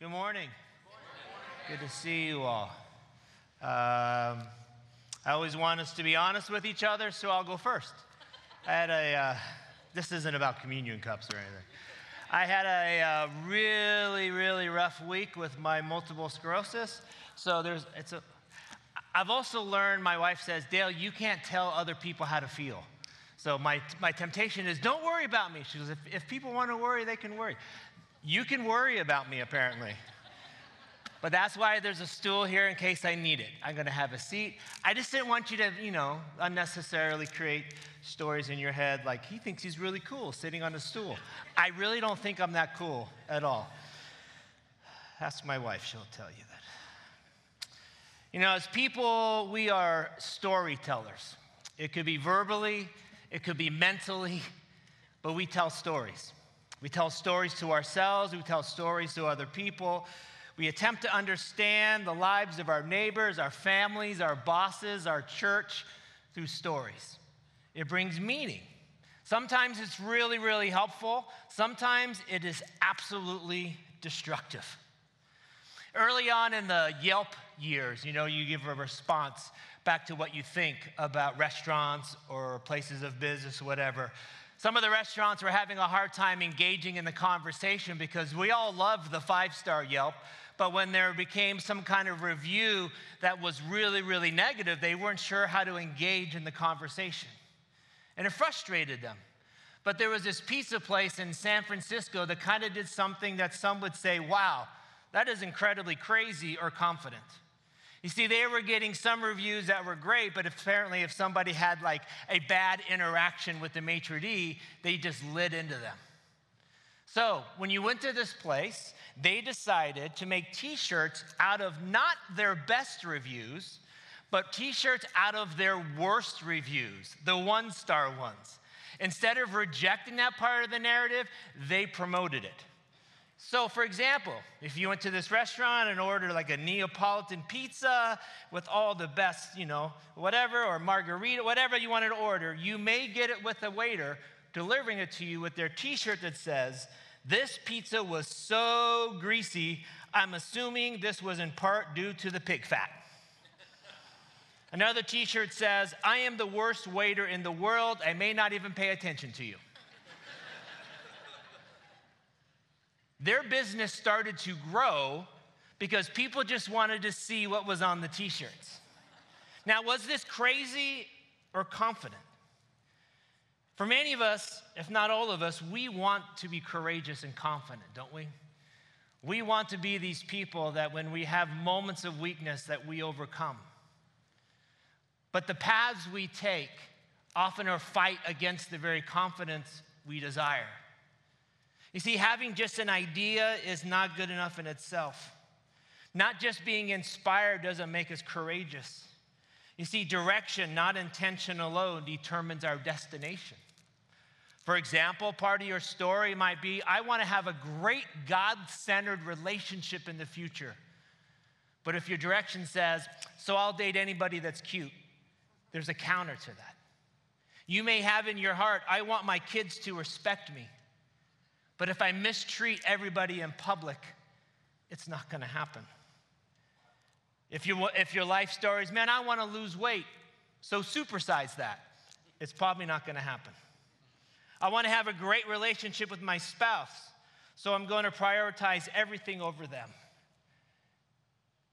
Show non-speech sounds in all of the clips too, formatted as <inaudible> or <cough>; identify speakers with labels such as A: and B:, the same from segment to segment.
A: Good morning. Good to see you all. Um, I always want us to be honest with each other, so I'll go first. I had a, uh, this isn't about communion cups or anything. I had a uh, really, really rough week with my multiple sclerosis. So there's, it's a, I've also learned, my wife says, Dale, you can't tell other people how to feel. So my, my temptation is, don't worry about me. She goes, if, if people want to worry, they can worry. You can worry about me, apparently. But that's why there's a stool here in case I need it. I'm going to have a seat. I just didn't want you to, you know, unnecessarily create stories in your head like he thinks he's really cool sitting on a stool. I really don't think I'm that cool at all. Ask my wife, she'll tell you that. You know, as people, we are storytellers. It could be verbally, it could be mentally, but we tell stories. We tell stories to ourselves, we tell stories to other people. We attempt to understand the lives of our neighbors, our families, our bosses, our church through stories. It brings meaning. Sometimes it's really, really helpful. Sometimes it is absolutely destructive. Early on in the Yelp years, you know, you give a response back to what you think about restaurants or places of business, or whatever. Some of the restaurants were having a hard time engaging in the conversation because we all love the five star Yelp. But when there became some kind of review that was really, really negative, they weren't sure how to engage in the conversation. And it frustrated them. But there was this pizza place in San Francisco that kind of did something that some would say, wow, that is incredibly crazy or confident. You see, they were getting some reviews that were great, but apparently, if somebody had like a bad interaction with the maitre d', they just lit into them. So, when you went to this place, they decided to make t shirts out of not their best reviews, but t shirts out of their worst reviews, the one star ones. Instead of rejecting that part of the narrative, they promoted it. So, for example, if you went to this restaurant and ordered like a Neapolitan pizza with all the best, you know, whatever, or margherita, whatever you wanted to order, you may get it with a waiter delivering it to you with their t shirt that says, This pizza was so greasy, I'm assuming this was in part due to the pig fat. Another t shirt says, I am the worst waiter in the world, I may not even pay attention to you. Their business started to grow because people just wanted to see what was on the t shirts. Now, was this crazy or confident? For many of us, if not all of us, we want to be courageous and confident, don't we? We want to be these people that when we have moments of weakness that we overcome. But the paths we take often are fight against the very confidence we desire. You see, having just an idea is not good enough in itself. Not just being inspired doesn't make us courageous. You see, direction, not intention alone, determines our destination. For example, part of your story might be I want to have a great God centered relationship in the future. But if your direction says, so I'll date anybody that's cute, there's a counter to that. You may have in your heart, I want my kids to respect me. But if I mistreat everybody in public, it's not going to happen. If, you, if your life story is, man, I want to lose weight, so supersize that, it's probably not going to happen. I want to have a great relationship with my spouse, so I'm going to prioritize everything over them.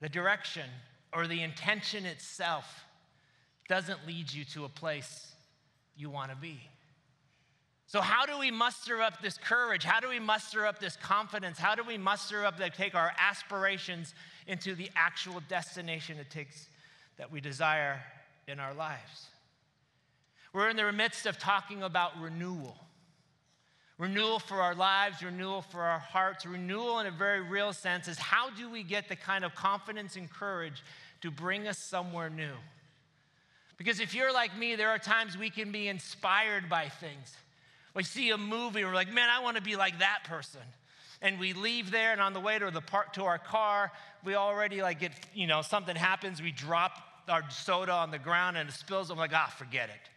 A: The direction or the intention itself doesn't lead you to a place you want to be. So, how do we muster up this courage? How do we muster up this confidence? How do we muster up that take our aspirations into the actual destination it takes that we desire in our lives? We're in the midst of talking about renewal. Renewal for our lives, renewal for our hearts, renewal in a very real sense is how do we get the kind of confidence and courage to bring us somewhere new? Because if you're like me, there are times we can be inspired by things. We see a movie, and we're like, man, I want to be like that person. And we leave there, and on the way to the park to our car, we already like get, you know, something happens, we drop our soda on the ground and it spills. I'm like, ah, forget it.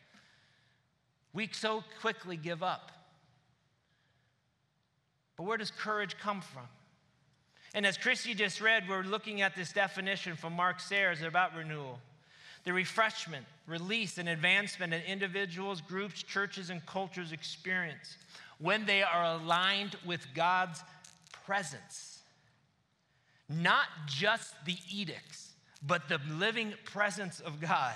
A: We so quickly give up. But where does courage come from? And as Christy just read, we're looking at this definition from Mark Sayers about renewal the refreshment, release, and advancement that individuals, groups, churches, and cultures experience when they are aligned with God's presence. Not just the edicts, but the living presence of God.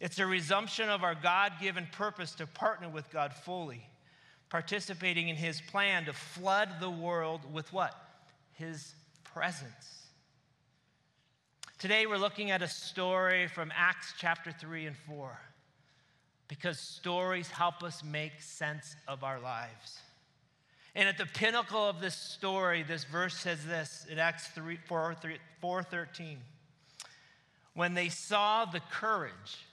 A: It's a resumption of our God given purpose to partner with God fully, participating in His plan to flood the world with what? His presence. Today we're looking at a story from Acts chapter 3 and 4 because stories help us make sense of our lives. And at the pinnacle of this story, this verse says this in Acts 3, 4, 3, 4 13. When they saw the courage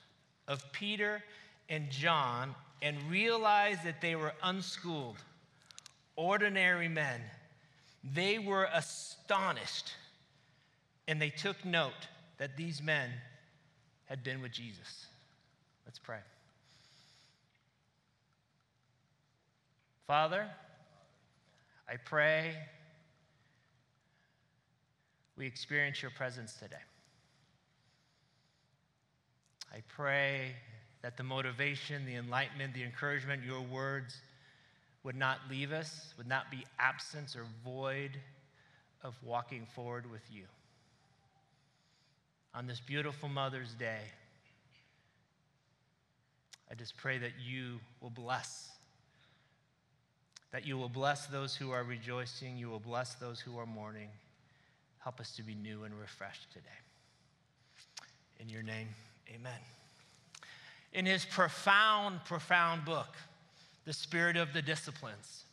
A: of Peter and John and realized that they were unschooled, ordinary men, they were astonished and they took note that these men had been with Jesus. Let's pray. Father, I pray we experience your presence today. I pray that the motivation, the enlightenment, the encouragement, your words would not leave us, would not be absence or void of walking forward with you on this beautiful Mother's Day, I just pray that you will bless. That you will bless those who are rejoicing. You will bless those who are mourning. Help us to be new and refreshed today. In your name, amen. In his profound, profound book, The Spirit of the Disciplines,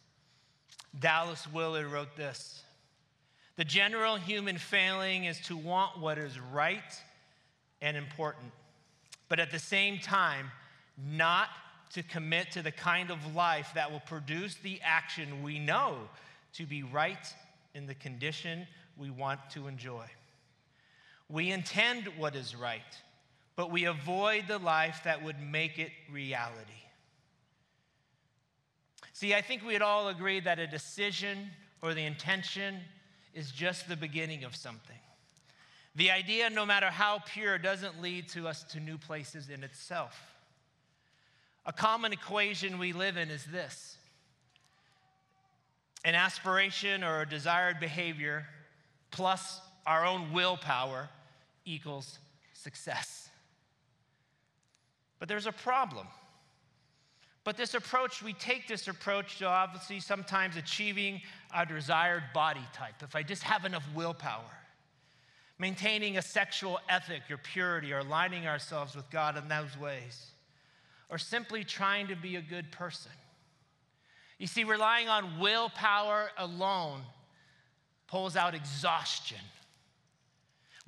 A: Dallas Willard wrote this the general human failing is to want what is right and important, but at the same time, not to commit to the kind of life that will produce the action we know to be right in the condition we want to enjoy. We intend what is right, but we avoid the life that would make it reality. See, I think we'd all agree that a decision or the intention is just the beginning of something. The idea, no matter how pure, doesn't lead to us to new places in itself. A common equation we live in is this an aspiration or a desired behavior plus our own willpower equals success. But there's a problem. But this approach, we take this approach to obviously sometimes achieving our desired body type. If I just have enough willpower, maintaining a sexual ethic or purity, or aligning ourselves with God in those ways, or simply trying to be a good person. You see, relying on willpower alone pulls out exhaustion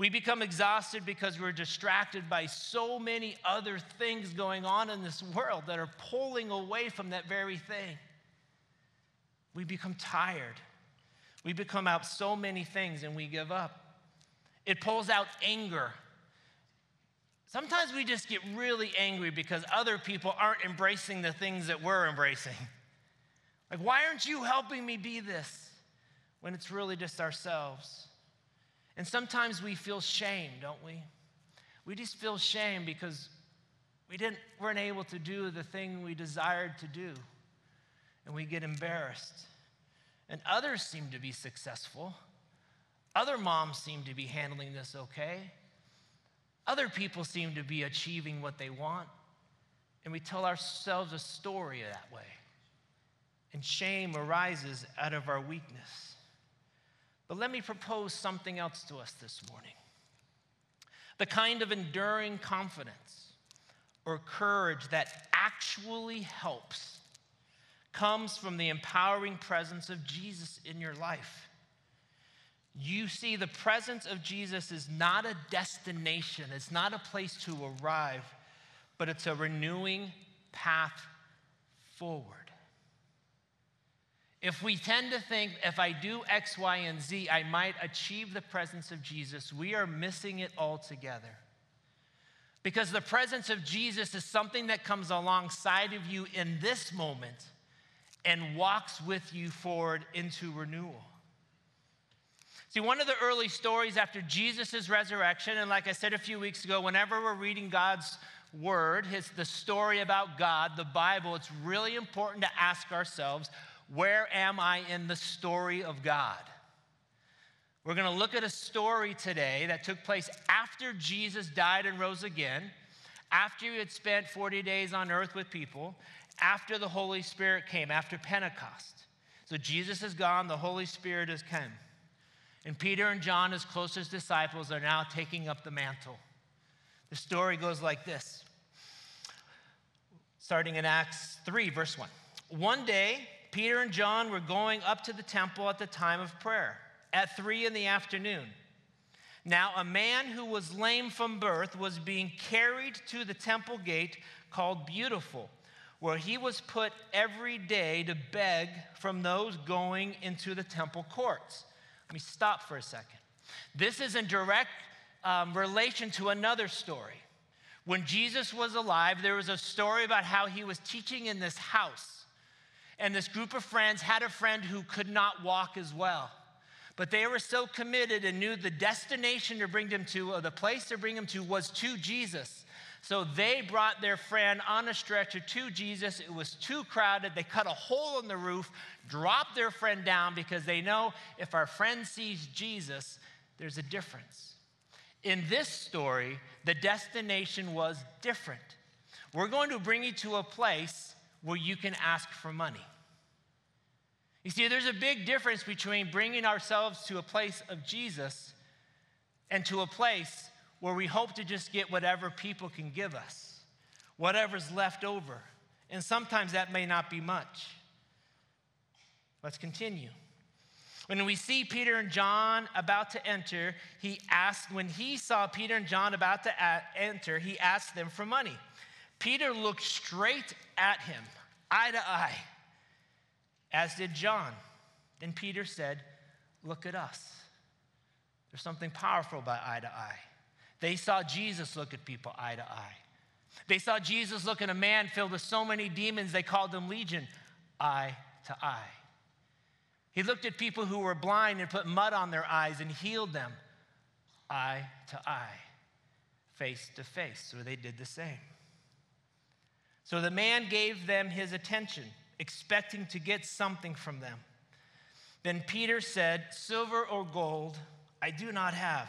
A: we become exhausted because we're distracted by so many other things going on in this world that are pulling away from that very thing. We become tired. We become out so many things and we give up. It pulls out anger. Sometimes we just get really angry because other people aren't embracing the things that we're embracing. <laughs> Like, why aren't you helping me be this? When it's really just ourselves. And sometimes we feel shame, don't we? We just feel shame because we didn't, weren't able to do the thing we desired to do. And we get embarrassed. And others seem to be successful. Other moms seem to be handling this okay. Other people seem to be achieving what they want. And we tell ourselves a story that way. And shame arises out of our weakness. But let me propose something else to us this morning. The kind of enduring confidence or courage that actually helps comes from the empowering presence of Jesus in your life. You see, the presence of Jesus is not a destination, it's not a place to arrive, but it's a renewing path forward. If we tend to think if I do X, Y, and Z, I might achieve the presence of Jesus, we are missing it altogether. Because the presence of Jesus is something that comes alongside of you in this moment and walks with you forward into renewal. See, one of the early stories after Jesus' resurrection, and like I said a few weeks ago, whenever we're reading God's word, his, the story about God, the Bible, it's really important to ask ourselves, where am I in the story of God? We're going to look at a story today that took place after Jesus died and rose again, after he had spent 40 days on earth with people, after the Holy Spirit came, after Pentecost. So Jesus is gone, the Holy Spirit has come. And Peter and John, his closest disciples, are now taking up the mantle. The story goes like this starting in Acts 3, verse 1. One day, Peter and John were going up to the temple at the time of prayer at 3 in the afternoon. Now, a man who was lame from birth was being carried to the temple gate called Beautiful, where he was put every day to beg from those going into the temple courts. Let me stop for a second. This is in direct um, relation to another story. When Jesus was alive, there was a story about how he was teaching in this house. And this group of friends had a friend who could not walk as well. But they were so committed and knew the destination to bring them to, or the place to bring them to, was to Jesus. So they brought their friend on a stretcher to Jesus. It was too crowded. They cut a hole in the roof, dropped their friend down because they know if our friend sees Jesus, there's a difference. In this story, the destination was different. We're going to bring you to a place where you can ask for money. You see, there's a big difference between bringing ourselves to a place of Jesus and to a place where we hope to just get whatever people can give us, whatever's left over. And sometimes that may not be much. Let's continue. When we see Peter and John about to enter, he asked, when he saw Peter and John about to enter, he asked them for money. Peter looked straight at him, eye to eye, as did John. Then Peter said, Look at us. There's something powerful about eye to eye. They saw Jesus look at people eye to eye. They saw Jesus look at a man filled with so many demons, they called him Legion, eye to eye. He looked at people who were blind and put mud on their eyes and healed them eye to eye, face to face, or they did the same. So the man gave them his attention, expecting to get something from them. Then Peter said, Silver or gold I do not have,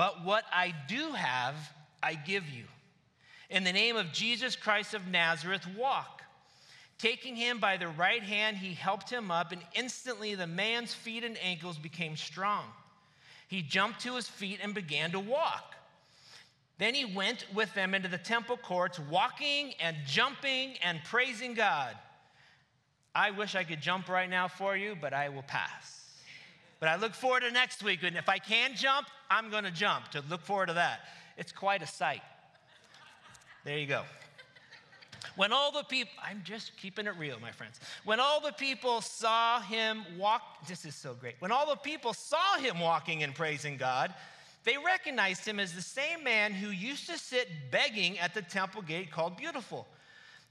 A: but what I do have, I give you. In the name of Jesus Christ of Nazareth, walk. Taking him by the right hand, he helped him up, and instantly the man's feet and ankles became strong. He jumped to his feet and began to walk. Then he went with them into the temple courts, walking and jumping and praising God. I wish I could jump right now for you, but I will pass. But I look forward to next week, and if I can jump, I'm going to jump to look forward to that. It's quite a sight. There you go. When all the people, I'm just keeping it real, my friends. When all the people saw him walk, this is so great. When all the people saw him walking and praising God, they recognized him as the same man who used to sit begging at the temple gate called Beautiful.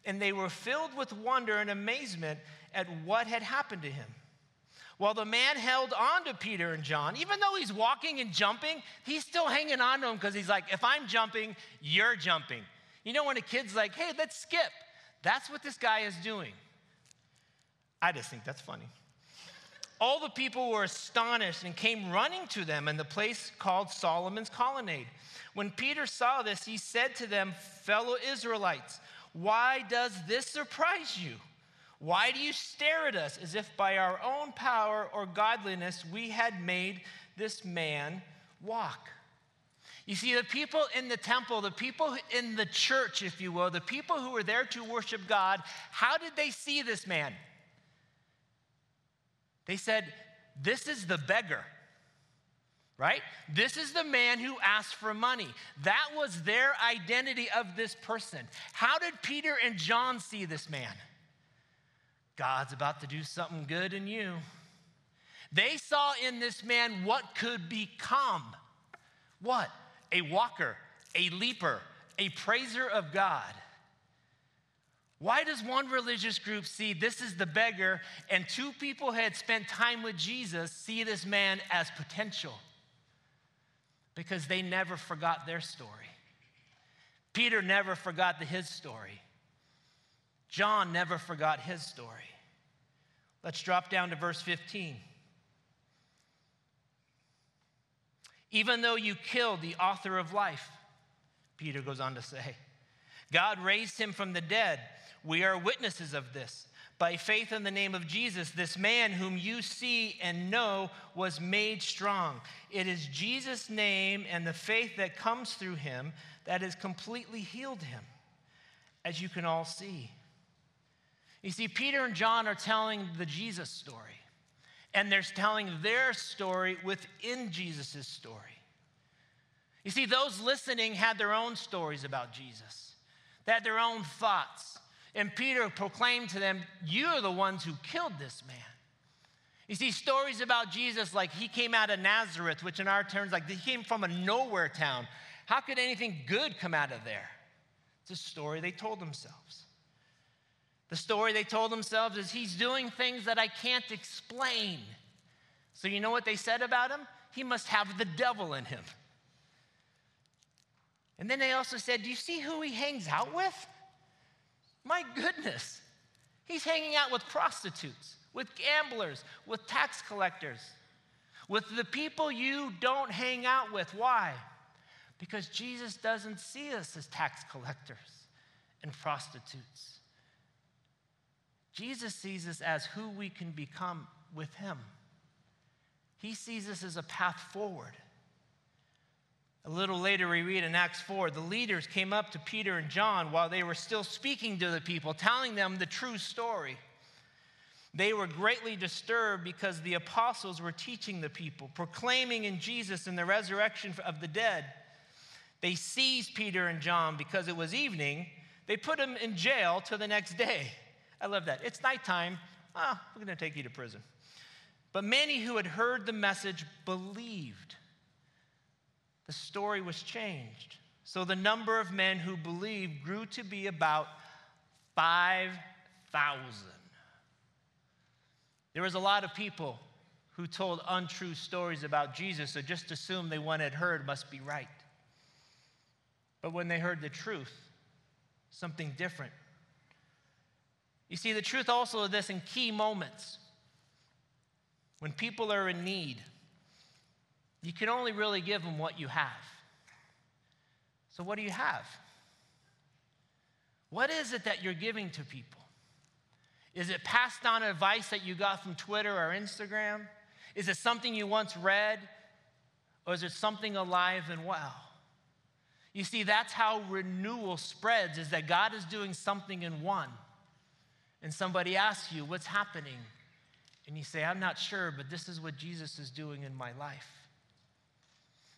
A: And they were filled with wonder and amazement at what had happened to him. While the man held on to Peter and John, even though he's walking and jumping, he's still hanging on to them because he's like, if I'm jumping, you're jumping. You know, when a kid's like, hey, let's skip, that's what this guy is doing. I just think that's funny. All the people were astonished and came running to them in the place called Solomon's Colonnade. When Peter saw this, he said to them, Fellow Israelites, why does this surprise you? Why do you stare at us as if by our own power or godliness we had made this man walk? You see, the people in the temple, the people in the church, if you will, the people who were there to worship God, how did they see this man? They said, This is the beggar, right? This is the man who asked for money. That was their identity of this person. How did Peter and John see this man? God's about to do something good in you. They saw in this man what could become. What? a walker, a leaper, a praiser of God. Why does one religious group see this is the beggar, and two people who had spent time with Jesus see this man as potential? Because they never forgot their story. Peter never forgot the, his story. John never forgot his story. Let's drop down to verse 15. Even though you killed the author of life, Peter goes on to say, God raised him from the dead. We are witnesses of this. By faith in the name of Jesus, this man whom you see and know was made strong. It is Jesus' name and the faith that comes through him that has completely healed him, as you can all see. You see, Peter and John are telling the Jesus story, and they're telling their story within Jesus' story. You see, those listening had their own stories about Jesus, they had their own thoughts. And Peter proclaimed to them, You're the ones who killed this man. You see, stories about Jesus like he came out of Nazareth, which in our terms, like he came from a nowhere town. How could anything good come out of there? It's a story they told themselves. The story they told themselves is he's doing things that I can't explain. So, you know what they said about him? He must have the devil in him. And then they also said, Do you see who he hangs out with? My goodness. He's hanging out with prostitutes, with gamblers, with tax collectors, with the people you don't hang out with. Why? Because Jesus doesn't see us as tax collectors and prostitutes. Jesus sees us as who we can become with Him. He sees us as a path forward. A little later, we read in Acts 4 the leaders came up to Peter and John while they were still speaking to the people, telling them the true story. They were greatly disturbed because the apostles were teaching the people, proclaiming in Jesus and the resurrection of the dead. They seized Peter and John because it was evening. They put them in jail till the next day. I love that. It's nighttime. Ah, we're going to take you to prison. But many who had heard the message believed. The story was changed. So the number of men who believed grew to be about 5,000. There was a lot of people who told untrue stories about Jesus, so just assume they one had heard must be right. But when they heard the truth, something different you see, the truth also of this in key moments, when people are in need, you can only really give them what you have. So, what do you have? What is it that you're giving to people? Is it passed on advice that you got from Twitter or Instagram? Is it something you once read? Or is it something alive and well? You see, that's how renewal spreads, is that God is doing something in one and somebody asks you, What's happening? And you say, I'm not sure, but this is what Jesus is doing in my life.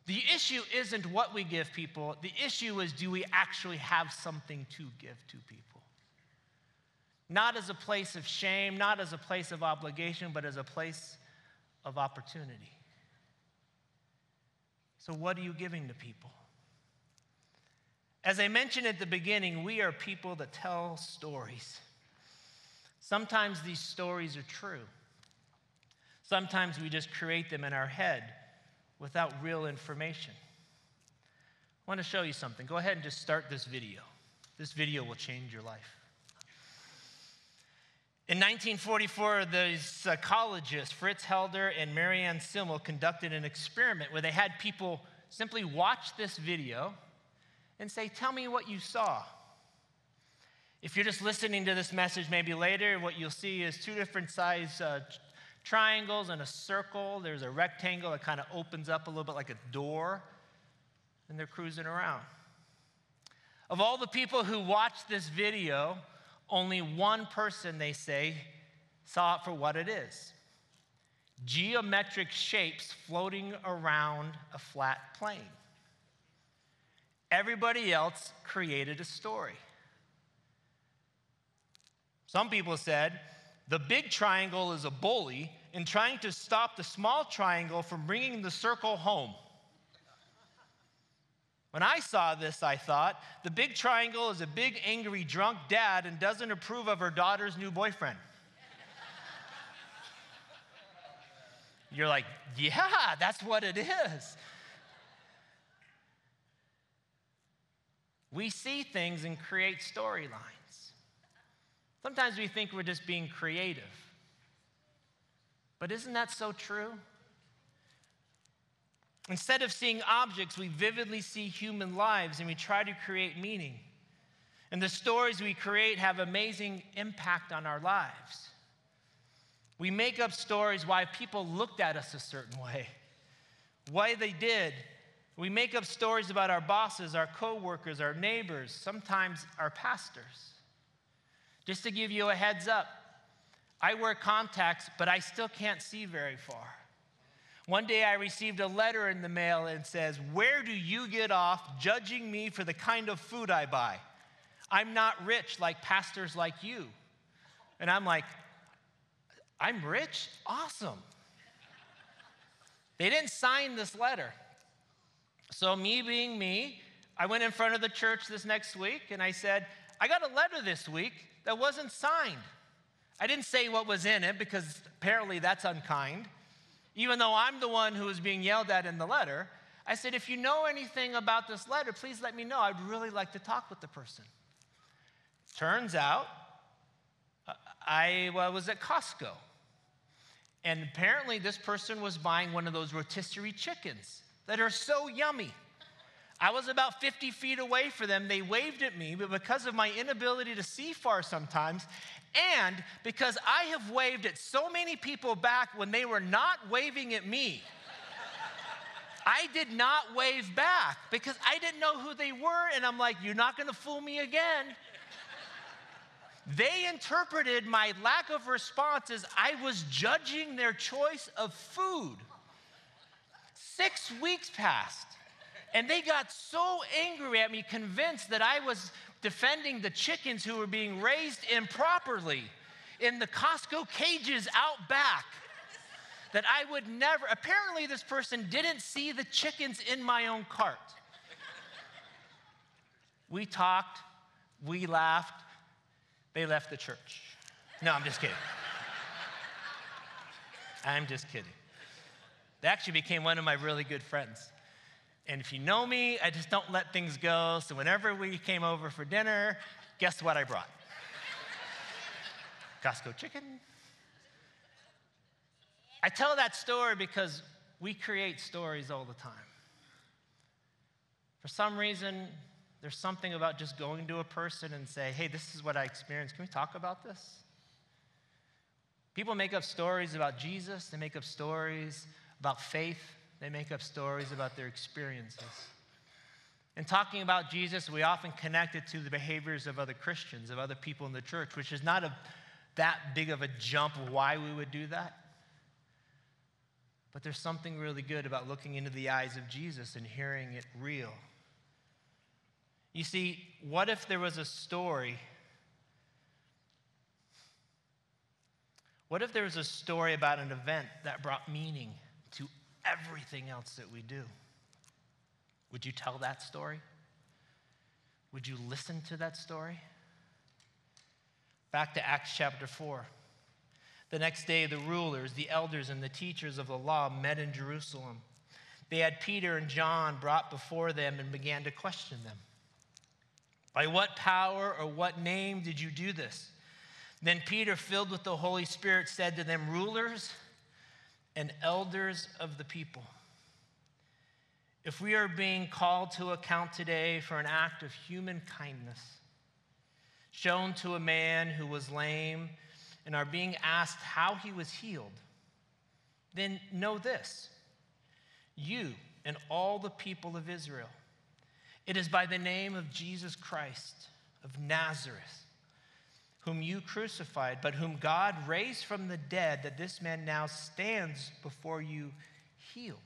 A: The issue isn't what we give people, the issue is do we actually have something to give to people? Not as a place of shame, not as a place of obligation, but as a place of opportunity. So, what are you giving to people? As I mentioned at the beginning, we are people that tell stories. Sometimes these stories are true. Sometimes we just create them in our head without real information. I want to show you something. Go ahead and just start this video. This video will change your life. In 1944, the psychologists Fritz Heider and Marianne Simmel conducted an experiment where they had people simply watch this video and say, Tell me what you saw. If you're just listening to this message maybe later, what you'll see is two different size uh, triangles and a circle. There's a rectangle that kind of opens up a little bit like a door, and they're cruising around. Of all the people who watched this video, only one person, they say, saw it for what it is geometric shapes floating around a flat plane. Everybody else created a story. Some people said the big triangle is a bully in trying to stop the small triangle from bringing the circle home. When I saw this, I thought, the big triangle is a big, angry, drunk dad and doesn't approve of her daughter's new boyfriend. You're like, yeah, that's what it is. We see things and create storylines. Sometimes we think we're just being creative. But isn't that so true? Instead of seeing objects, we vividly see human lives and we try to create meaning. And the stories we create have amazing impact on our lives. We make up stories why people looked at us a certain way, why they did. We make up stories about our bosses, our coworkers, our neighbors, sometimes our pastors. Just to give you a heads up, I wear contacts, but I still can't see very far. One day I received a letter in the mail and says, Where do you get off judging me for the kind of food I buy? I'm not rich like pastors like you. And I'm like, I'm rich? Awesome. They didn't sign this letter. So, me being me, I went in front of the church this next week and I said, I got a letter this week that wasn't signed. I didn't say what was in it because apparently that's unkind even though I'm the one who was being yelled at in the letter, I said, if you know anything about this letter, please let me know. I'd really like to talk with the person. Turns out, uh, I was at Costco. And apparently, this person was buying one of those rotisserie chickens that are so yummy. I was about 50 feet away from them. They waved at me, but because of my inability to see far sometimes, and because I have waved at so many people back when they were not waving at me. <laughs> I did not wave back because I didn't know who they were, and I'm like, you're not gonna fool me again. They interpreted my lack of response as I was judging their choice of food. Six weeks passed, and they got so angry at me, convinced that I was defending the chickens who were being raised improperly in the Costco cages out back. That I would never, apparently, this person didn't see the chickens in my own cart. We talked, we laughed, they left the church. No, I'm just kidding. I'm just kidding. They actually became one of my really good friends. And if you know me, I just don't let things go. So whenever we came over for dinner, guess what I brought? <laughs> Costco chicken. I tell that story because we create stories all the time. For some reason, there's something about just going to a person and say, hey, this is what I experienced. Can we talk about this? People make up stories about Jesus, they make up stories about faith. They make up stories about their experiences. In talking about Jesus, we often connect it to the behaviors of other Christians, of other people in the church, which is not a, that big of a jump why we would do that. But there's something really good about looking into the eyes of Jesus and hearing it real. You see, what if there was a story? What if there was a story about an event that brought meaning to everything else that we do. Would you tell that story? Would you listen to that story? Back to Acts chapter 4. The next day, the rulers, the elders, and the teachers of the law met in Jerusalem. They had Peter and John brought before them and began to question them. By what power or what name did you do this? Then Peter, filled with the Holy Spirit, said to them, Rulers and elders of the people. If we are being called to account today for an act of human kindness shown to a man who was lame and are being asked how he was healed, then know this you and all the people of Israel. It is by the name of Jesus Christ of Nazareth whom you crucified, but whom God raised from the dead, that this man now stands before you healed.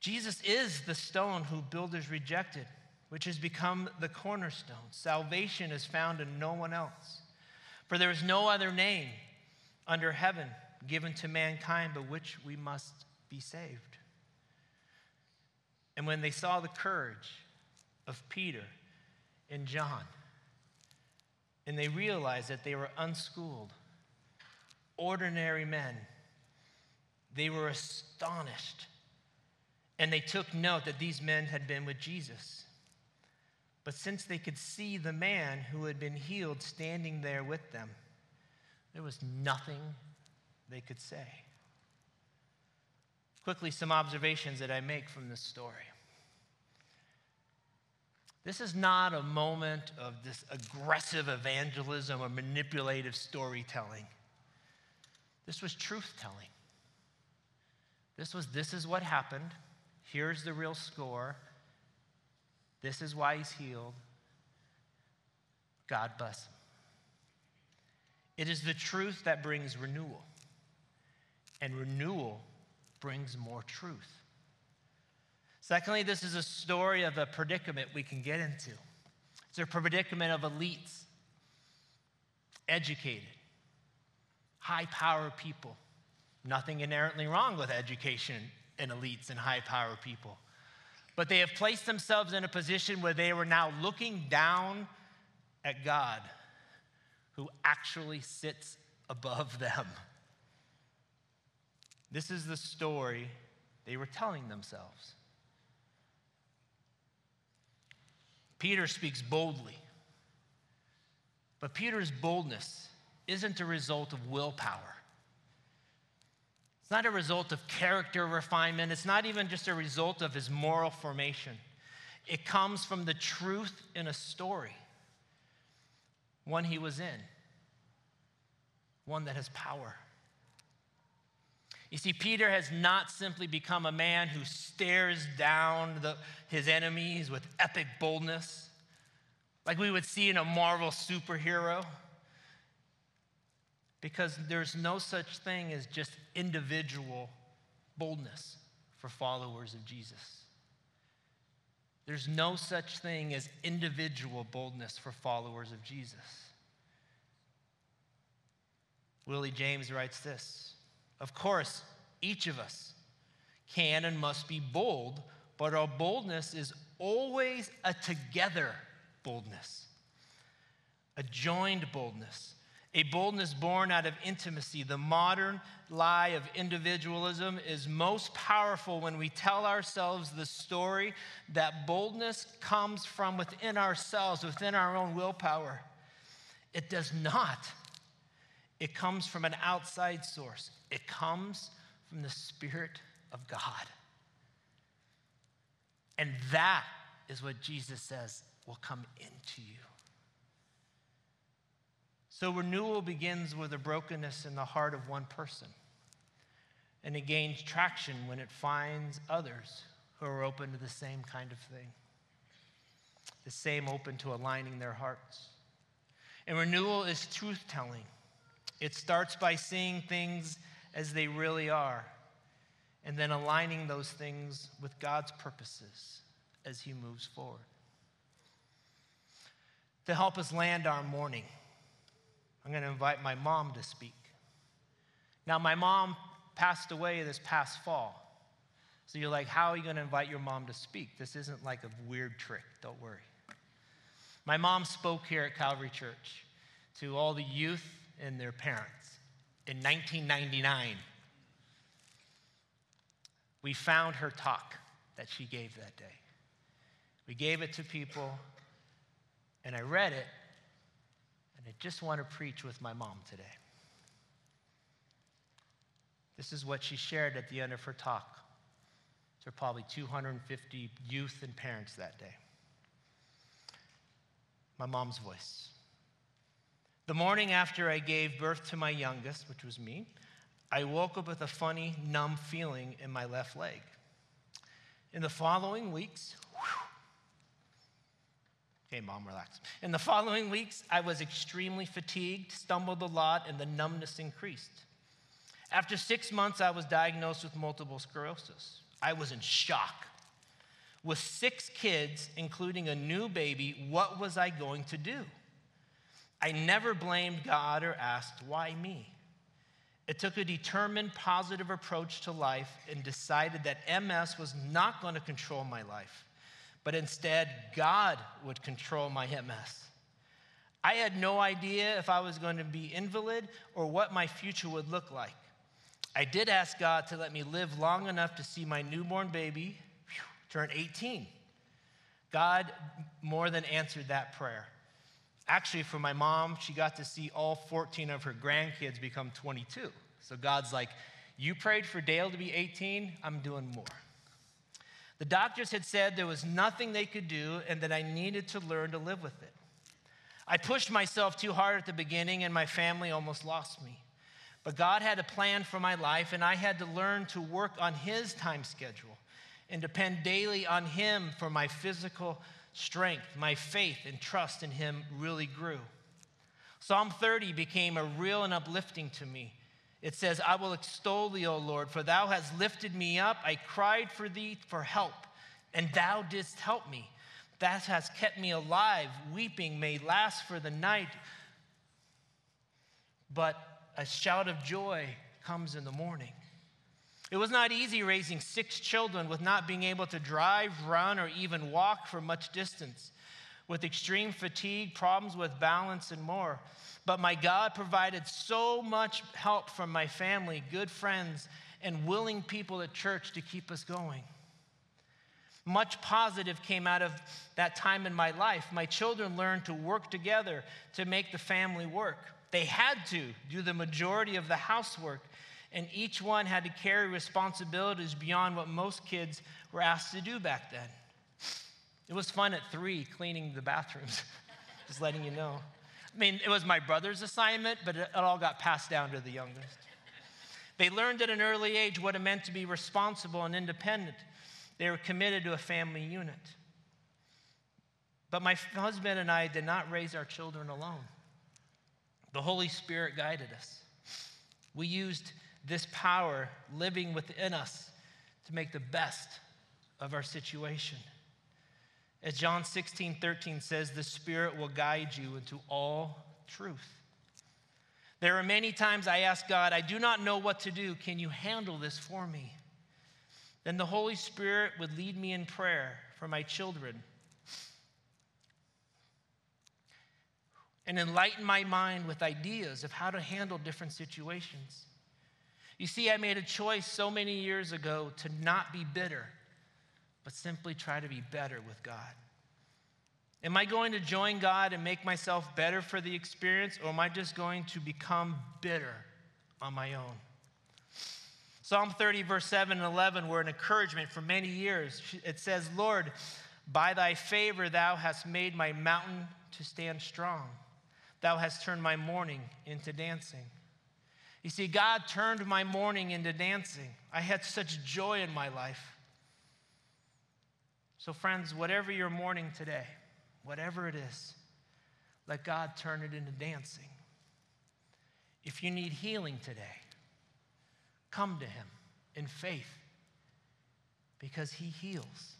A: Jesus is the stone who builders rejected, which has become the cornerstone. Salvation is found in no one else. For there is no other name under heaven given to mankind by which we must be saved. And when they saw the courage of Peter and John, and they realized that they were unschooled, ordinary men, they were astonished. And they took note that these men had been with Jesus. But since they could see the man who had been healed standing there with them, there was nothing they could say. Quickly, some observations that I make from this story. This is not a moment of this aggressive evangelism or manipulative storytelling. This was truth telling. This was this is what happened. Here's the real score. This is why he's healed. God bless him. It is the truth that brings renewal, and renewal brings more truth. Secondly, this is a story of a predicament we can get into. It's a predicament of elites, educated, high power people. Nothing inherently wrong with education and elites and high power people. But they have placed themselves in a position where they were now looking down at God, who actually sits above them. This is the story they were telling themselves. Peter speaks boldly, but Peter's boldness isn't a result of willpower. It's not a result of character refinement. It's not even just a result of his moral formation. It comes from the truth in a story, one he was in, one that has power. You see, Peter has not simply become a man who stares down the, his enemies with epic boldness, like we would see in a Marvel superhero because there's no such thing as just individual boldness for followers of Jesus. There's no such thing as individual boldness for followers of Jesus. Willie James writes this Of course, each of us can and must be bold, but our boldness is always a together boldness, a joined boldness a boldness born out of intimacy. The modern lie of individualism is most powerful when we tell ourselves the story that boldness comes from within ourselves, within our own willpower. It does not. It comes from an outside source, it comes from the Spirit of God. And that is what Jesus says will come into you. So renewal begins with a brokenness in the heart of one person. And it gains traction when it finds others who are open to the same kind of thing, the same open to aligning their hearts. And renewal is truth telling. It starts by seeing things as they really are, and then aligning those things with God's purposes as He moves forward. To help us land our morning, I'm going to invite my mom to speak. Now, my mom passed away this past fall. So you're like, how are you going to invite your mom to speak? This isn't like a weird trick, don't worry. My mom spoke here at Calvary Church to all the youth and their parents in 1999. We found her talk that she gave that day. We gave it to people, and I read it, and I just want to preach with my mom today. This is what she shared at the end of her talk. to probably 250 youth and parents that day. My mom's voice. The morning after I gave birth to my youngest, which was me, I woke up with a funny, numb feeling in my left leg. In the following weeks, whew, Okay, mom, relax. In the following weeks, I was extremely fatigued, stumbled a lot, and the numbness increased. After six months, I was diagnosed with multiple sclerosis. I was in shock. With six kids, including a new baby, what was I going to do? I never blamed God or asked, why me? It took a determined, positive approach to life and decided that MS was not going to control my life, but instead, God would control my MS. I had no idea if I was going to be invalid or what my future would look like. I did ask God to let me live long enough to see my newborn baby whew, turn 18. God more than answered that prayer. Actually, for my mom, she got to see all 14 of her grandkids become 22. So God's like, You prayed for Dale to be 18, I'm doing more. The doctors had said there was nothing they could do and that I needed to learn to live with it. I pushed myself too hard at the beginning, and my family almost lost me. But God had a plan for my life, and I had to learn to work on His time schedule and depend daily on Him for my physical strength. My faith and trust in Him really grew. Psalm 30 became a real and uplifting to me. It says, I will extol thee, O Lord, for thou hast lifted me up. I cried for thee for help, and thou didst help me. That has kept me alive. Weeping may last for the night, but a shout of joy comes in the morning. It was not easy raising six children with not being able to drive, run, or even walk for much distance, with extreme fatigue, problems with balance, and more. But my God provided so much help from my family, good friends, and willing people at church to keep us going. Much positive came out of that time in my life. My children learned to work together to make the family work. They had to do the majority of the housework, and each one had to carry responsibilities beyond what most kids were asked to do back then. It was fun at three cleaning the bathrooms, <laughs> just letting you know. I mean, it was my brother's assignment, but it all got passed down to the youngest. They learned at an early age what it meant to be responsible and independent. They were committed to a family unit. But my husband and I did not raise our children alone. The Holy Spirit guided us. We used this power living within us to make the best of our situation. As John 16, 13 says, the Spirit will guide you into all truth. There are many times I ask God, I do not know what to do. Can you handle this for me? Then the Holy Spirit would lead me in prayer for my children and enlighten my mind with ideas of how to handle different situations. You see, I made a choice so many years ago to not be bitter, but simply try to be better with God. Am I going to join God and make myself better for the experience, or am I just going to become bitter on my own? Psalm 30, verse 7 and 11 were an encouragement for many years. It says, Lord, by thy favor thou hast made my mountain to stand strong. Thou hast turned my mourning into dancing. You see, God turned my mourning into dancing. I had such joy in my life. So, friends, whatever you're mourning today, whatever it is, let God turn it into dancing. If you need healing today, Come to him in faith because he heals.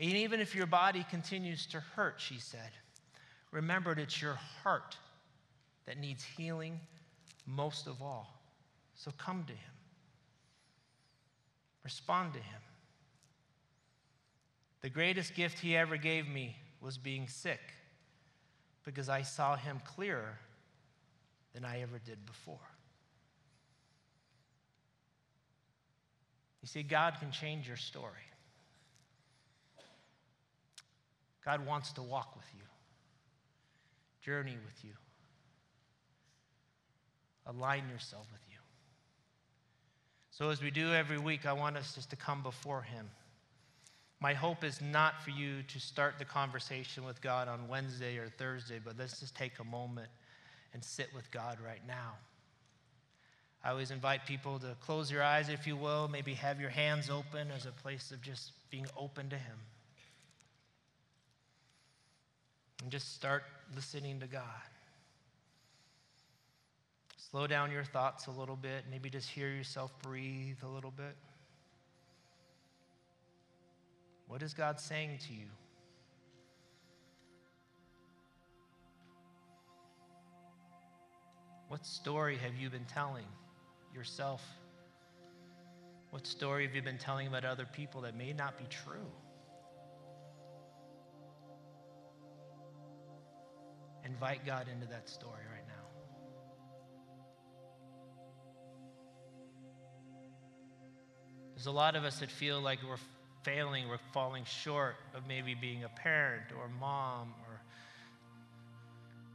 A: And even if your body continues to hurt, she said, remember that it's your heart that needs healing most of all. So come to him. Respond to him. The greatest gift he ever gave me was being sick because I saw him clearer than I ever did before. You see, God can change your story. God wants to walk with you, journey with you, align yourself with you. So, as we do every week, I want us just to come before Him. My hope is not for you to start the conversation with God on Wednesday or Thursday, but let's just take a moment and sit with God right now. I always invite people to close your eyes, if you will, maybe have your hands open as a place of just being open to Him. And just start listening to God. Slow down your thoughts a little bit. Maybe just hear yourself breathe a little bit. What is God saying to you? What story have you been telling yourself? What story have you been telling about other people that may not be true? Invite God into that story There's a lot of us that feel like we're failing, we're falling short of maybe being a parent or mom or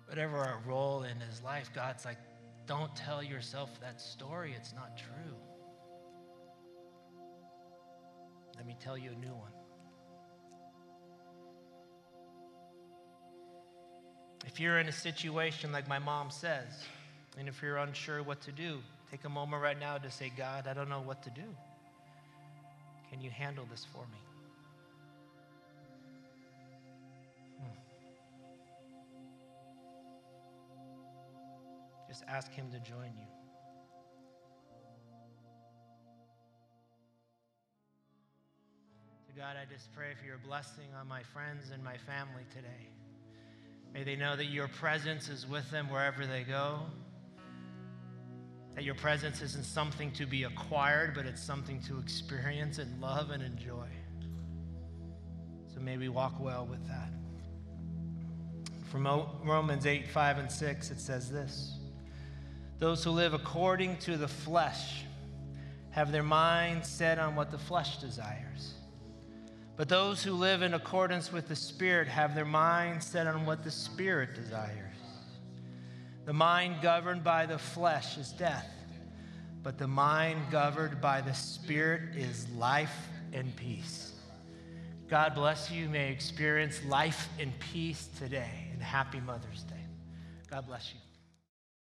A: whatever our role in his life. God's like, don't tell yourself that story. It's not true. Let me tell you a new one. If you're in a situation like my mom says, and if you're unsure what to do, take a moment right now to say, God, I don't know what to do. Can you handle this for me? Hmm. Just ask Him to join you. So, God, I just pray for your blessing on my friends and my family today. May they know that your presence is with them wherever they go. That your presence isn't something to be acquired, but it's something to experience and love and enjoy. So may we walk well with that. From Romans 8, 5, and 6, it says this Those who live according to the flesh have their mind set on what the flesh desires. But those who live in accordance with the Spirit have their mind set on what the Spirit desires. The mind governed by the flesh is death, but the mind governed by the Spirit is life and peace. God bless you. May experience life and peace today. And happy Mother's Day. God bless you.